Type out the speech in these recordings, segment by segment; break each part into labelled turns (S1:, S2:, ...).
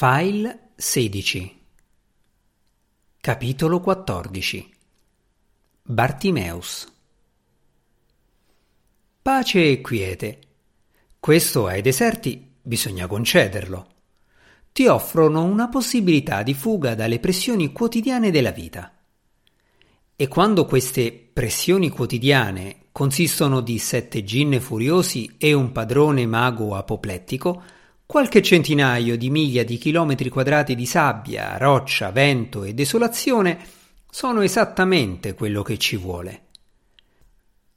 S1: File 16 Capitolo 14 Bartimeus Pace e quiete. Questo ai deserti bisogna concederlo. Ti offrono una possibilità di fuga dalle pressioni quotidiane della vita. E quando queste pressioni quotidiane consistono di sette ginne furiosi e un padrone mago apoplettico, Qualche centinaio di miglia di chilometri quadrati di sabbia, roccia, vento e desolazione sono esattamente quello che ci vuole.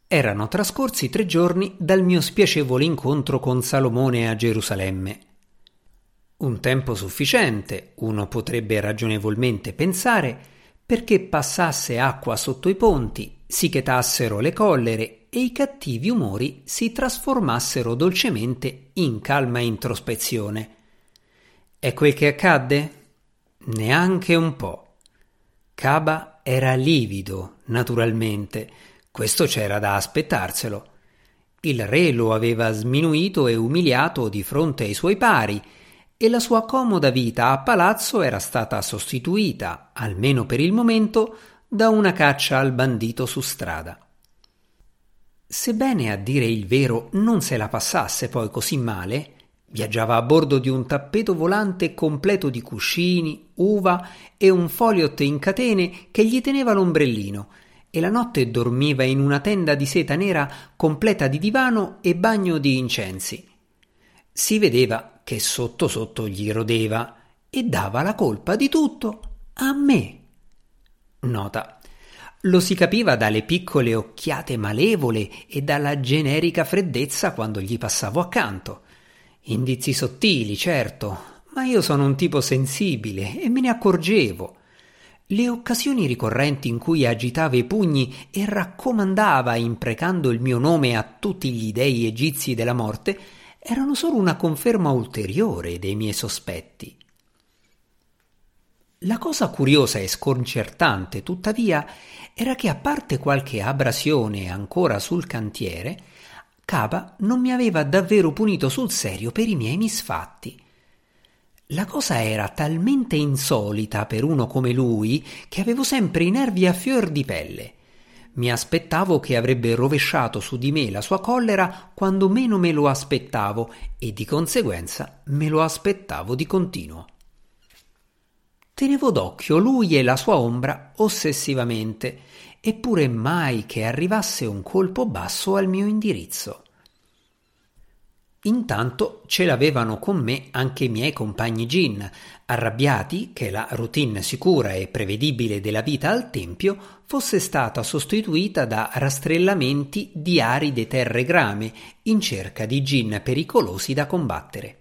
S1: Erano trascorsi tre giorni dal mio spiacevole incontro con Salomone a Gerusalemme. Un tempo sufficiente, uno potrebbe ragionevolmente pensare, perché passasse acqua sotto i ponti, si chetassero le collere e i cattivi umori si trasformassero dolcemente in calma introspezione. E quel che accadde? Neanche un po'. Caba era livido, naturalmente, questo c'era da aspettarselo. Il re lo aveva sminuito e umiliato di fronte ai suoi pari, e la sua comoda vita a palazzo era stata sostituita, almeno per il momento, da una caccia al bandito su strada. Sebbene a dire il vero non se la passasse poi così male, viaggiava a bordo di un tappeto volante completo di cuscini, uva e un foliot in catene che gli teneva l'ombrellino, e la notte dormiva in una tenda di seta nera completa di divano e bagno di incensi. Si vedeva che sotto sotto gli rodeva e dava la colpa di tutto a me. Nota lo si capiva dalle piccole occhiate malevole e dalla generica freddezza quando gli passavo accanto. Indizi sottili, certo, ma io sono un tipo sensibile e me ne accorgevo. Le occasioni ricorrenti in cui agitava i pugni e raccomandava, imprecando il mio nome a tutti gli dei egizi della morte, erano solo una conferma ulteriore dei miei sospetti. La cosa curiosa e sconcertante, tuttavia, era che a parte qualche abrasione ancora sul cantiere, Capa non mi aveva davvero punito sul serio per i miei misfatti. La cosa era talmente insolita per uno come lui che avevo sempre i nervi a fior di pelle. Mi aspettavo che avrebbe rovesciato su di me la sua collera quando meno me lo aspettavo e di conseguenza me lo aspettavo di continuo. Tenevo d'occhio lui e la sua ombra ossessivamente, eppure mai che arrivasse un colpo basso al mio indirizzo. Intanto ce l'avevano con me anche i miei compagni gin, arrabbiati che la routine sicura e prevedibile della vita al tempio fosse stata sostituita da rastrellamenti di aride terre grame in cerca di gin pericolosi da combattere.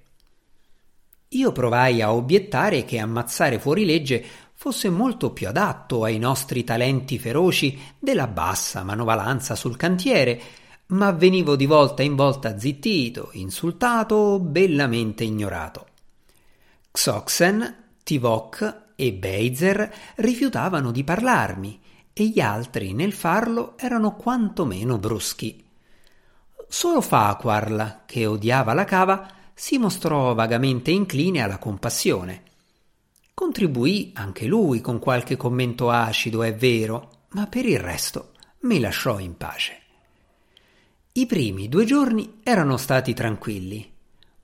S1: Io provai a obiettare che ammazzare fuori legge fosse molto più adatto ai nostri talenti feroci della bassa manovalanza sul cantiere, ma venivo di volta in volta zittito, insultato, bellamente ignorato. Xoxen, Tivok e Beizer rifiutavano di parlarmi e gli altri nel farlo erano quantomeno bruschi. Solo Faquarl, che odiava la cava, si mostrò vagamente incline alla compassione. Contribuì anche lui con qualche commento acido, è vero, ma per il resto mi lasciò in pace. I primi due giorni erano stati tranquilli.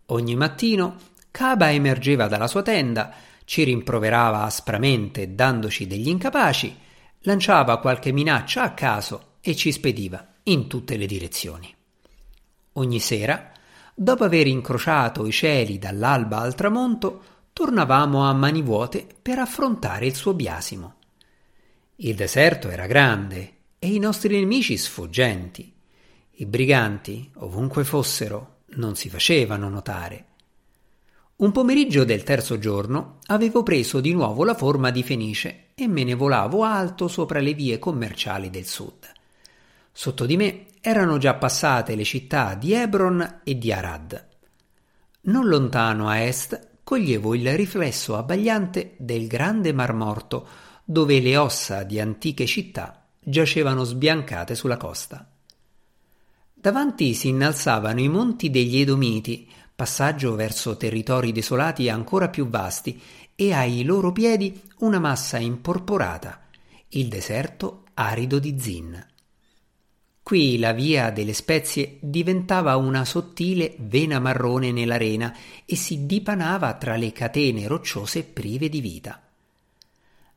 S1: Ogni mattino Caba emergeva dalla sua tenda, ci rimproverava aspramente dandoci degli incapaci, lanciava qualche minaccia a caso e ci spediva in tutte le direzioni. Ogni sera Dopo aver incrociato i cieli dall'alba al tramonto, tornavamo a mani vuote per affrontare il suo biasimo. Il deserto era grande e i nostri nemici sfuggenti. I briganti, ovunque fossero, non si facevano notare. Un pomeriggio del terzo giorno avevo preso di nuovo la forma di Fenice e me ne volavo alto sopra le vie commerciali del sud. Sotto di me erano già passate le città di Hebron e di Arad. Non lontano a est coglievo il riflesso abbagliante del grande Mar Morto, dove le ossa di antiche città giacevano sbiancate sulla costa. Davanti si innalzavano i monti degli Edomiti, passaggio verso territori desolati ancora più vasti e ai loro piedi una massa imporporata, il deserto arido di Zin. Qui la via delle spezie diventava una sottile vena marrone nell'arena e si dipanava tra le catene rocciose prive di vita.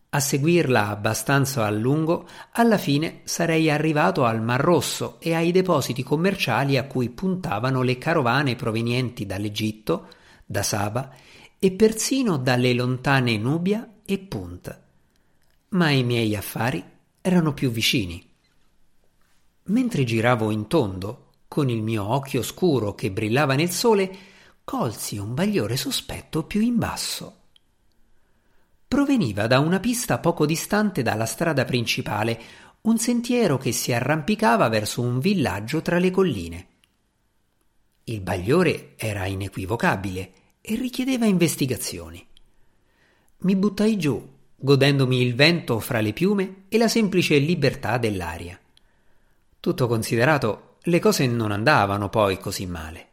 S1: A seguirla abbastanza a lungo, alla fine sarei arrivato al Mar Rosso e ai depositi commerciali a cui puntavano le carovane provenienti dall'Egitto, da Saba e persino dalle lontane Nubia e Punt. Ma i miei affari erano più vicini. Mentre giravo in tondo, con il mio occhio scuro che brillava nel sole, colsi un bagliore sospetto più in basso. Proveniva da una pista poco distante dalla strada principale, un sentiero che si arrampicava verso un villaggio tra le colline. Il bagliore era inequivocabile e richiedeva investigazioni. Mi buttai giù, godendomi il vento fra le piume e la semplice libertà dell'aria. Tutto considerato, le cose non andavano poi così male.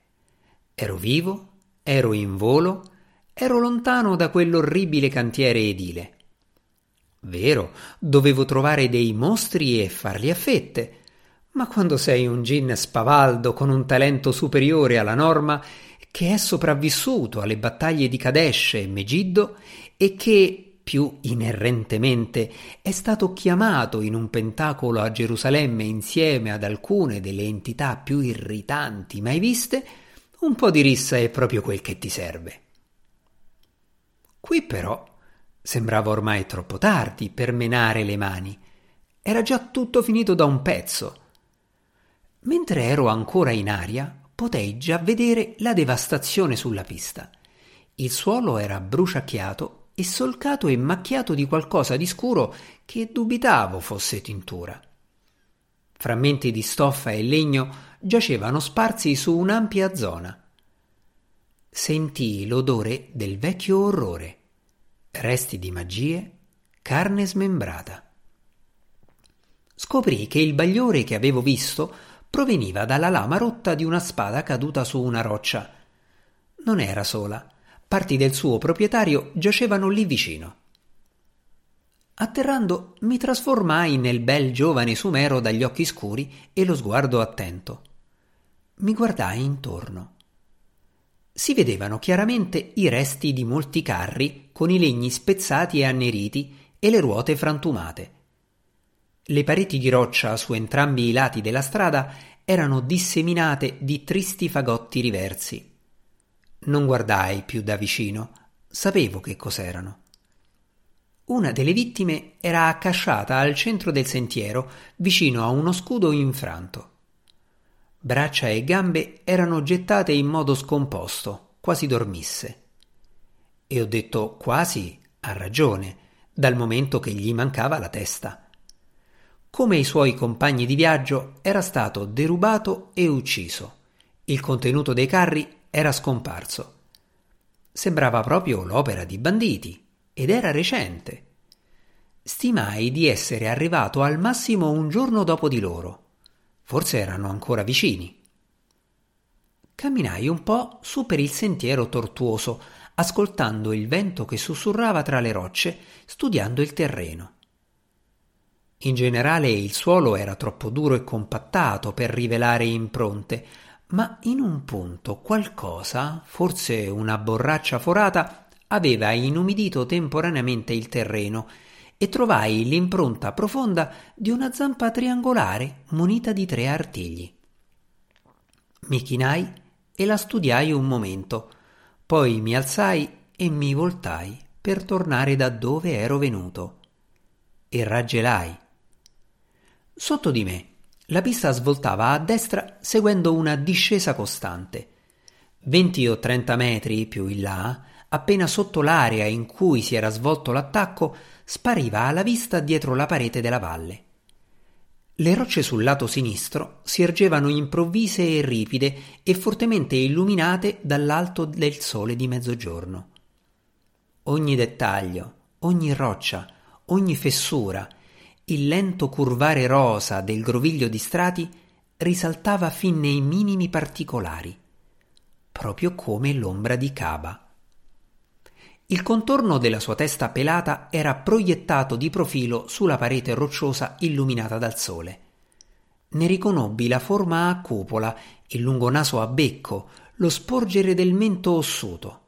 S1: Ero vivo, ero in volo, ero lontano da quell'orribile cantiere edile. Vero, dovevo trovare dei mostri e farli a fette, ma quando sei un gin spavaldo con un talento superiore alla norma, che è sopravvissuto alle battaglie di Kadesh e Megiddo e che più inerrentemente, è stato chiamato in un pentacolo a Gerusalemme insieme ad alcune delle entità più irritanti mai viste, un po' di rissa è proprio quel che ti serve. Qui però sembrava ormai troppo tardi per menare le mani. Era già tutto finito da un pezzo. Mentre ero ancora in aria, potei già vedere la devastazione sulla pista. Il suolo era bruciacchiato e solcato e macchiato di qualcosa di scuro che dubitavo fosse tintura. Frammenti di stoffa e legno giacevano sparsi su un'ampia zona. Sentii l'odore del vecchio orrore, resti di magie, carne smembrata. Scoprì che il bagliore che avevo visto proveniva dalla lama rotta di una spada caduta su una roccia. Non era sola Parti del suo proprietario giacevano lì vicino. Atterrando mi trasformai nel bel giovane sumero dagli occhi scuri e lo sguardo attento. Mi guardai intorno. Si vedevano chiaramente i resti di molti carri con i legni spezzati e anneriti e le ruote frantumate. Le pareti di roccia su entrambi i lati della strada erano disseminate di tristi fagotti riversi. Non guardai più da vicino, sapevo che cos'erano. Una delle vittime era accasciata al centro del sentiero, vicino a uno scudo infranto. Braccia e gambe erano gettate in modo scomposto, quasi dormisse. E ho detto quasi a ragione, dal momento che gli mancava la testa. Come i suoi compagni di viaggio, era stato derubato e ucciso. Il contenuto dei carri era scomparso. Sembrava proprio l'opera di banditi, ed era recente. Stimai di essere arrivato al massimo un giorno dopo di loro. Forse erano ancora vicini. Camminai un po' su per il sentiero tortuoso, ascoltando il vento che sussurrava tra le rocce, studiando il terreno. In generale il suolo era troppo duro e compattato per rivelare impronte, ma in un punto qualcosa, forse una borraccia forata, aveva inumidito temporaneamente il terreno e trovai l'impronta profonda di una zampa triangolare munita di tre artigli. Mi chinai e la studiai un momento, poi mi alzai e mi voltai per tornare da dove ero venuto. E raggelai. Sotto di me la pista svoltava a destra seguendo una discesa costante. Venti o trenta metri più in là, appena sotto l'area in cui si era svolto l'attacco, spariva alla vista dietro la parete della valle. Le rocce sul lato sinistro si ergevano improvvise e ripide e fortemente illuminate dall'alto del sole di mezzogiorno. Ogni dettaglio, ogni roccia, ogni fessura, il lento curvare rosa del groviglio di strati risaltava fin nei minimi particolari. proprio come l'ombra di Caba. Il contorno della sua testa pelata era proiettato di profilo sulla parete rocciosa illuminata dal sole. Ne riconobbi la forma a cupola, il lungo naso a becco, lo sporgere del mento ossuto.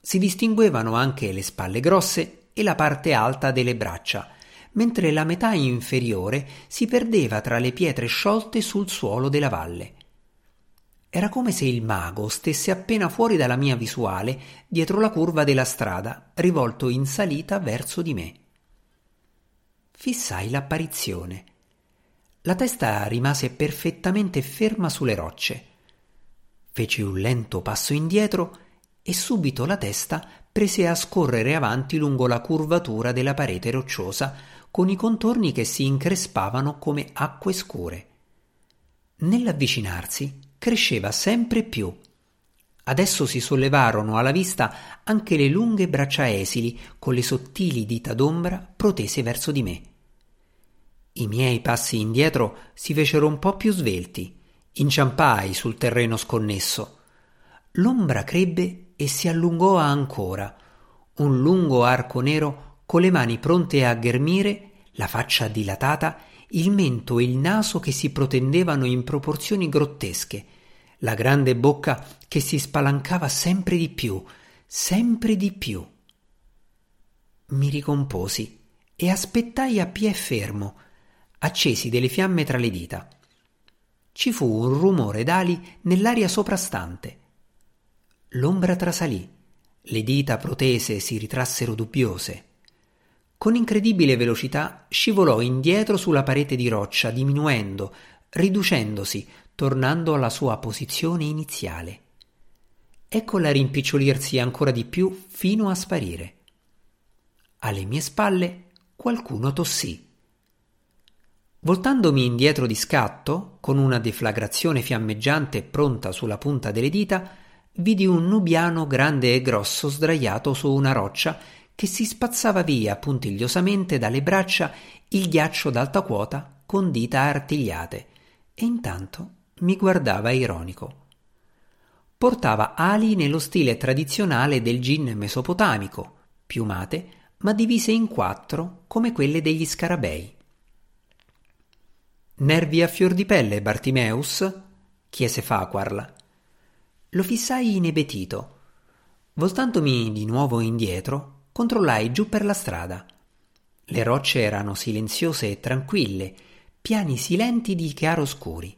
S1: Si distinguevano anche le spalle grosse e la parte alta delle braccia, mentre la metà inferiore si perdeva tra le pietre sciolte sul suolo della valle. Era come se il mago stesse appena fuori dalla mia visuale, dietro la curva della strada, rivolto in salita verso di me. Fissai l'apparizione. La testa rimase perfettamente ferma sulle rocce. Feci un lento passo indietro e subito la testa prese a scorrere avanti lungo la curvatura della parete rocciosa, con i contorni che si increspavano come acque scure. Nell'avvicinarsi cresceva sempre più. Adesso si sollevarono alla vista anche le lunghe braccia esili con le sottili dita d'ombra protese verso di me. I miei passi indietro si fecero un po' più svelti, inciampai sul terreno sconnesso. L'ombra crebbe e si allungò ancora, un lungo arco nero con le mani pronte a ghermire, la faccia dilatata il mento e il naso che si protendevano in proporzioni grottesche, la grande bocca che si spalancava sempre di più, sempre di più. Mi ricomposi e aspettai a pie fermo, accesi delle fiamme tra le dita. Ci fu un rumore d'ali nell'aria soprastante. L'ombra trasalì, le dita protese si ritrassero dubbiose. Con incredibile velocità scivolò indietro sulla parete di roccia, diminuendo, riducendosi, tornando alla sua posizione iniziale. Eccola rimpicciolirsi ancora di più fino a sparire. Alle mie spalle qualcuno tossì. Voltandomi indietro di scatto, con una deflagrazione fiammeggiante pronta sulla punta delle dita, vidi un nubiano grande e grosso sdraiato su una roccia che si spazzava via puntigliosamente dalle braccia il ghiaccio d'alta quota con dita artigliate e intanto mi guardava ironico. Portava ali nello stile tradizionale del gin mesopotamico, piumate, ma divise in quattro come quelle degli scarabei. Nervi a fior di pelle, Bartimeus? chiese Faquarla. Lo fissai inebetito. Voltandomi di nuovo indietro, controllai giù per la strada. Le rocce erano silenziose e tranquille, piani silenti di chiaroscuri.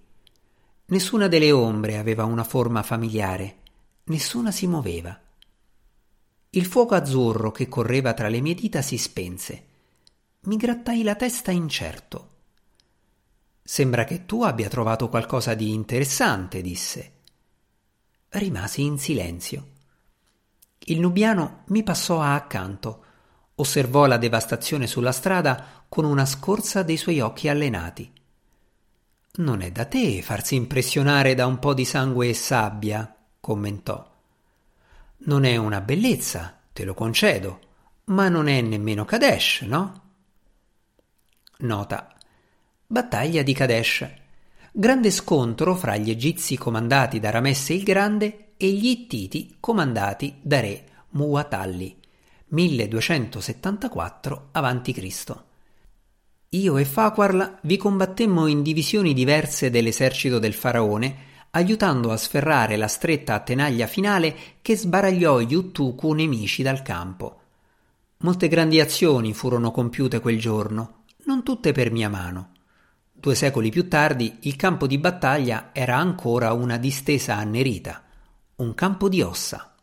S1: Nessuna delle ombre aveva una forma familiare, nessuna si muoveva. Il fuoco azzurro che correva tra le mie dita si spense. Mi grattai la testa incerto. Sembra che tu abbia trovato qualcosa di interessante, disse. Rimasi in silenzio. Il nubiano mi passò accanto, osservò la devastazione sulla strada con una scorza dei suoi occhi allenati. Non è da te farsi impressionare da un po' di sangue e sabbia, commentò. Non è una bellezza, te lo concedo, ma non è nemmeno Kadesh, no? Nota. Battaglia di Kadesh. Grande scontro fra gli egizi comandati da Ramesse il Grande e gli Ittiti comandati da re Muwatalli 1274 a.C. Io e Faquarla vi combattemmo in divisioni diverse dell'esercito del faraone, aiutando a sferrare la stretta tenaglia finale che sbaragliò gli Uttuku nemici dal campo. Molte grandi azioni furono compiute quel giorno, non tutte per mia mano. Due secoli più tardi il campo di battaglia era ancora una distesa annerita un campo di ossa.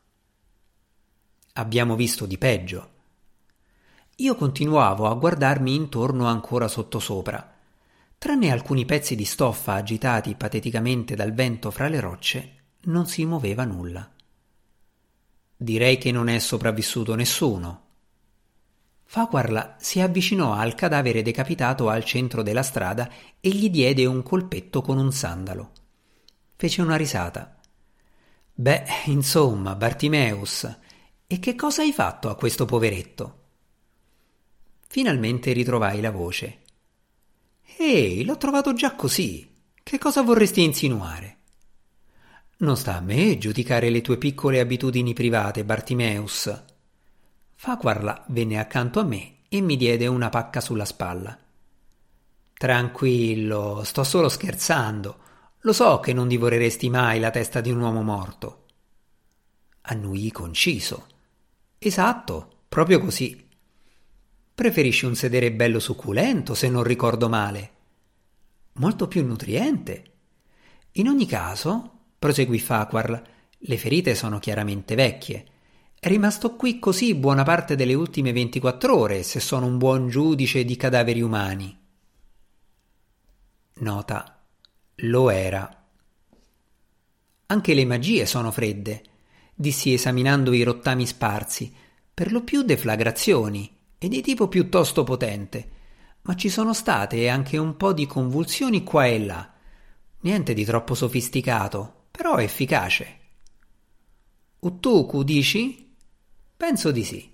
S1: Abbiamo visto di peggio. Io continuavo a guardarmi intorno ancora sottosopra. Tranne alcuni pezzi di stoffa agitati pateticamente dal vento fra le rocce, non si muoveva nulla. Direi che non è sopravvissuto nessuno. Faquarla si avvicinò al cadavere decapitato al centro della strada e gli diede un colpetto con un sandalo. Fece una risata. Beh, insomma, Bartimeus, e che cosa hai fatto a questo poveretto? Finalmente ritrovai la voce. Ehi, l'ho trovato già così. Che cosa vorresti insinuare? Non sta a me giudicare le tue piccole abitudini private, Bartimeus. Faquarla venne accanto a me e mi diede una pacca sulla spalla. Tranquillo, sto solo scherzando. Lo so che non divoreresti mai la testa di un uomo morto. Annui conciso. Esatto, proprio così. Preferisci un sedere bello succulento, se non ricordo male. Molto più nutriente. In ogni caso, proseguì Faquarl, le ferite sono chiaramente vecchie. È rimasto qui così buona parte delle ultime 24 ore, se sono un buon giudice di cadaveri umani. Nota. Lo era. Anche le magie sono fredde, dissi esaminando i rottami sparsi, per lo più deflagrazioni, e di tipo piuttosto potente, ma ci sono state anche un po' di convulsioni qua e là. Niente di troppo sofisticato, però efficace. Uttuku, dici? Penso di sì.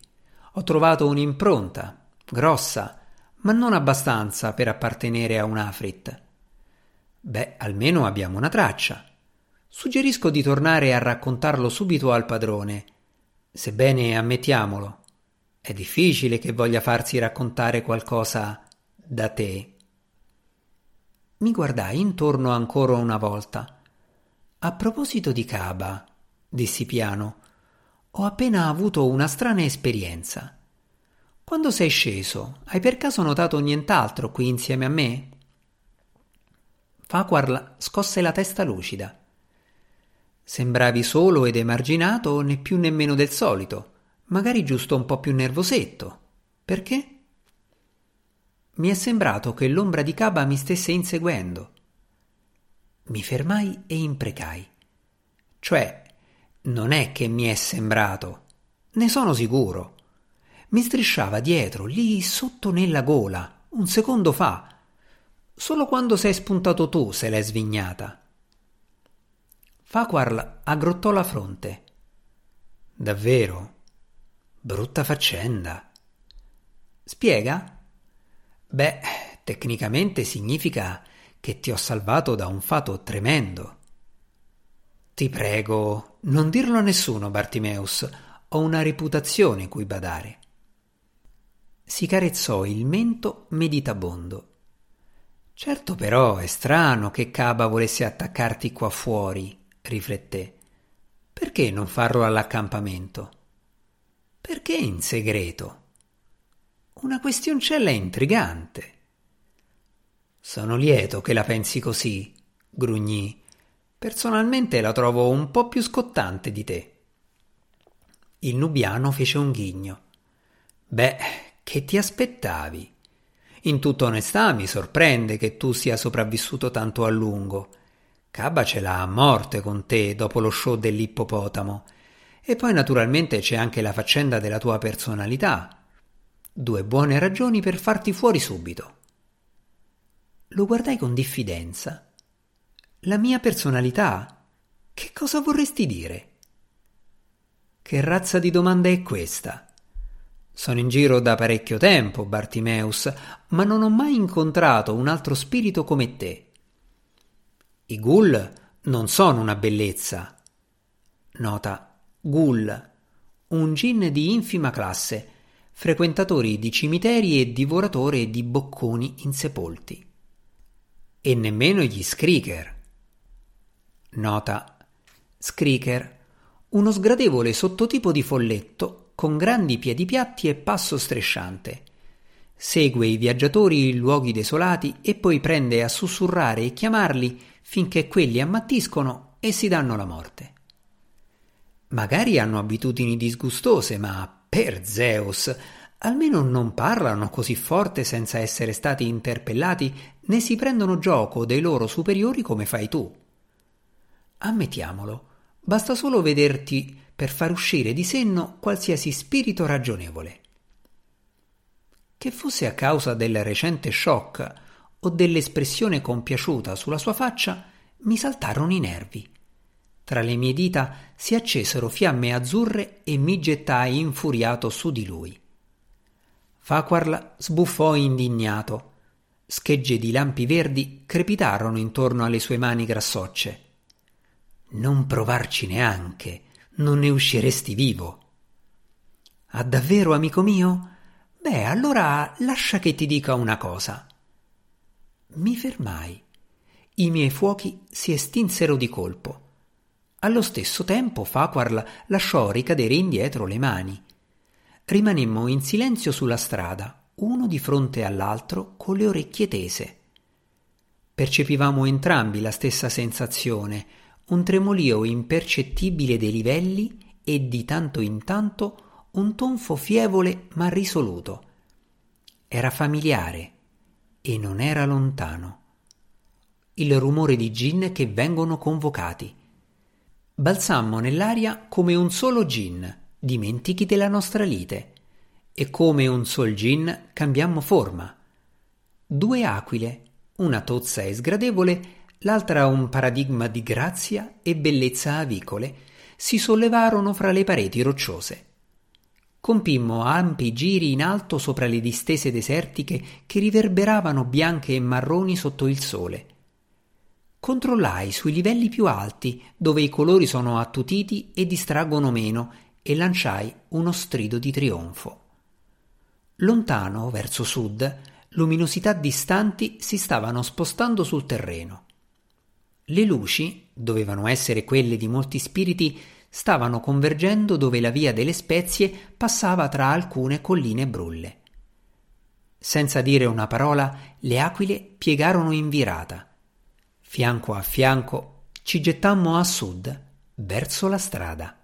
S1: Ho trovato un'impronta, grossa, ma non abbastanza per appartenere a un Afrit. Beh, almeno abbiamo una traccia. Suggerisco di tornare a raccontarlo subito al padrone. Sebbene ammettiamolo, è difficile che voglia farsi raccontare qualcosa da te. Mi guardai intorno ancora una volta a proposito di Caba, dissi piano, ho appena avuto una strana esperienza. Quando sei sceso, hai per caso notato nient'altro qui insieme a me? Faquarl scosse la testa lucida. Sembravi solo ed emarginato né più nemmeno del solito, magari giusto un po' più nervosetto. Perché? Mi è sembrato che l'ombra di Caba mi stesse inseguendo. Mi fermai e imprecai. Cioè, non è che mi è sembrato, ne sono sicuro. Mi strisciava dietro, lì sotto nella gola, un secondo fa. Solo quando sei spuntato tu se l'è svignata. Faquarl aggrottò la fronte. Davvero? Brutta faccenda. Spiega? Beh, tecnicamente significa che ti ho salvato da un fato tremendo. Ti prego, non dirlo a nessuno, Bartimeus, ho una reputazione cui badare. Si carezzò il mento meditabondo. Certo però è strano che Caba volesse attaccarti qua fuori, rifletté. Perché non farlo all'accampamento? Perché in segreto? Una questioncella intrigante. Sono lieto che la pensi così, grugnì. Personalmente la trovo un po' più scottante di te. Il nubiano fece un ghigno. Beh, che ti aspettavi? In tutta onestà mi sorprende che tu sia sopravvissuto tanto a lungo. Caba ce l'ha a morte con te dopo lo show dell'ippopotamo. E poi naturalmente c'è anche la faccenda della tua personalità. Due buone ragioni per farti fuori subito. Lo guardai con diffidenza. La mia personalità? Che cosa vorresti dire? Che razza di domanda è questa? Sono in giro da parecchio tempo, Bartimeus, ma non ho mai incontrato un altro spirito come te. I ghoul non sono una bellezza. Nota ghoul, un gin di infima classe, frequentatori di cimiteri e divoratori di bocconi insepolti e nemmeno gli Screaker. Nota. Screaker, uno sgradevole sottotipo di folletto con grandi piedi piatti e passo strisciante. Segue i viaggiatori in luoghi desolati e poi prende a sussurrare e chiamarli finché quelli ammattiscono e si danno la morte. Magari hanno abitudini disgustose, ma per Zeus, almeno non parlano così forte senza essere stati interpellati né si prendono gioco dei loro superiori come fai tu. Ammettiamolo, basta solo vederti per far uscire di senno qualsiasi spirito ragionevole. Che fosse a causa del recente shock o dell'espressione compiaciuta sulla sua faccia, mi saltarono i nervi. Tra le mie dita si accesero fiamme azzurre e mi gettai infuriato su di lui. Faquarl sbuffò indignato. Schegge di lampi verdi crepitarono intorno alle sue mani grassocce. Non provarci neanche, non ne usciresti vivo. Ah, davvero, amico mio? Beh, allora lascia che ti dica una cosa. Mi fermai. I miei fuochi si estinsero di colpo. Allo stesso tempo Farquhar lasciò ricadere indietro le mani. Rimanemmo in silenzio sulla strada, uno di fronte all'altro con le orecchie tese. Percepivamo entrambi la stessa sensazione, un tremolio impercettibile dei livelli e di tanto in tanto un tonfo fievole ma risoluto. Era familiare e non era lontano. Il rumore di gin che vengono convocati. Balsammo nell'aria come un solo gin, dimentichi della nostra lite, e come un sol gin cambiammo forma. Due aquile, una tozza e sgradevole, l'altra un paradigma di grazia e bellezza avicole, si sollevarono fra le pareti rocciose. Compimmo ampi giri in alto sopra le distese desertiche che riverberavano bianche e marroni sotto il sole Controllai sui livelli più alti, dove i colori sono attutiti e distraggono meno, e lanciai uno strido di trionfo. Lontano, verso sud, luminosità distanti si stavano spostando sul terreno. Le luci, dovevano essere quelle di molti spiriti, stavano convergendo dove la via delle spezie passava tra alcune colline brulle. Senza dire una parola, le aquile piegarono in virata Fianco a fianco ci gettammo a sud, verso la strada.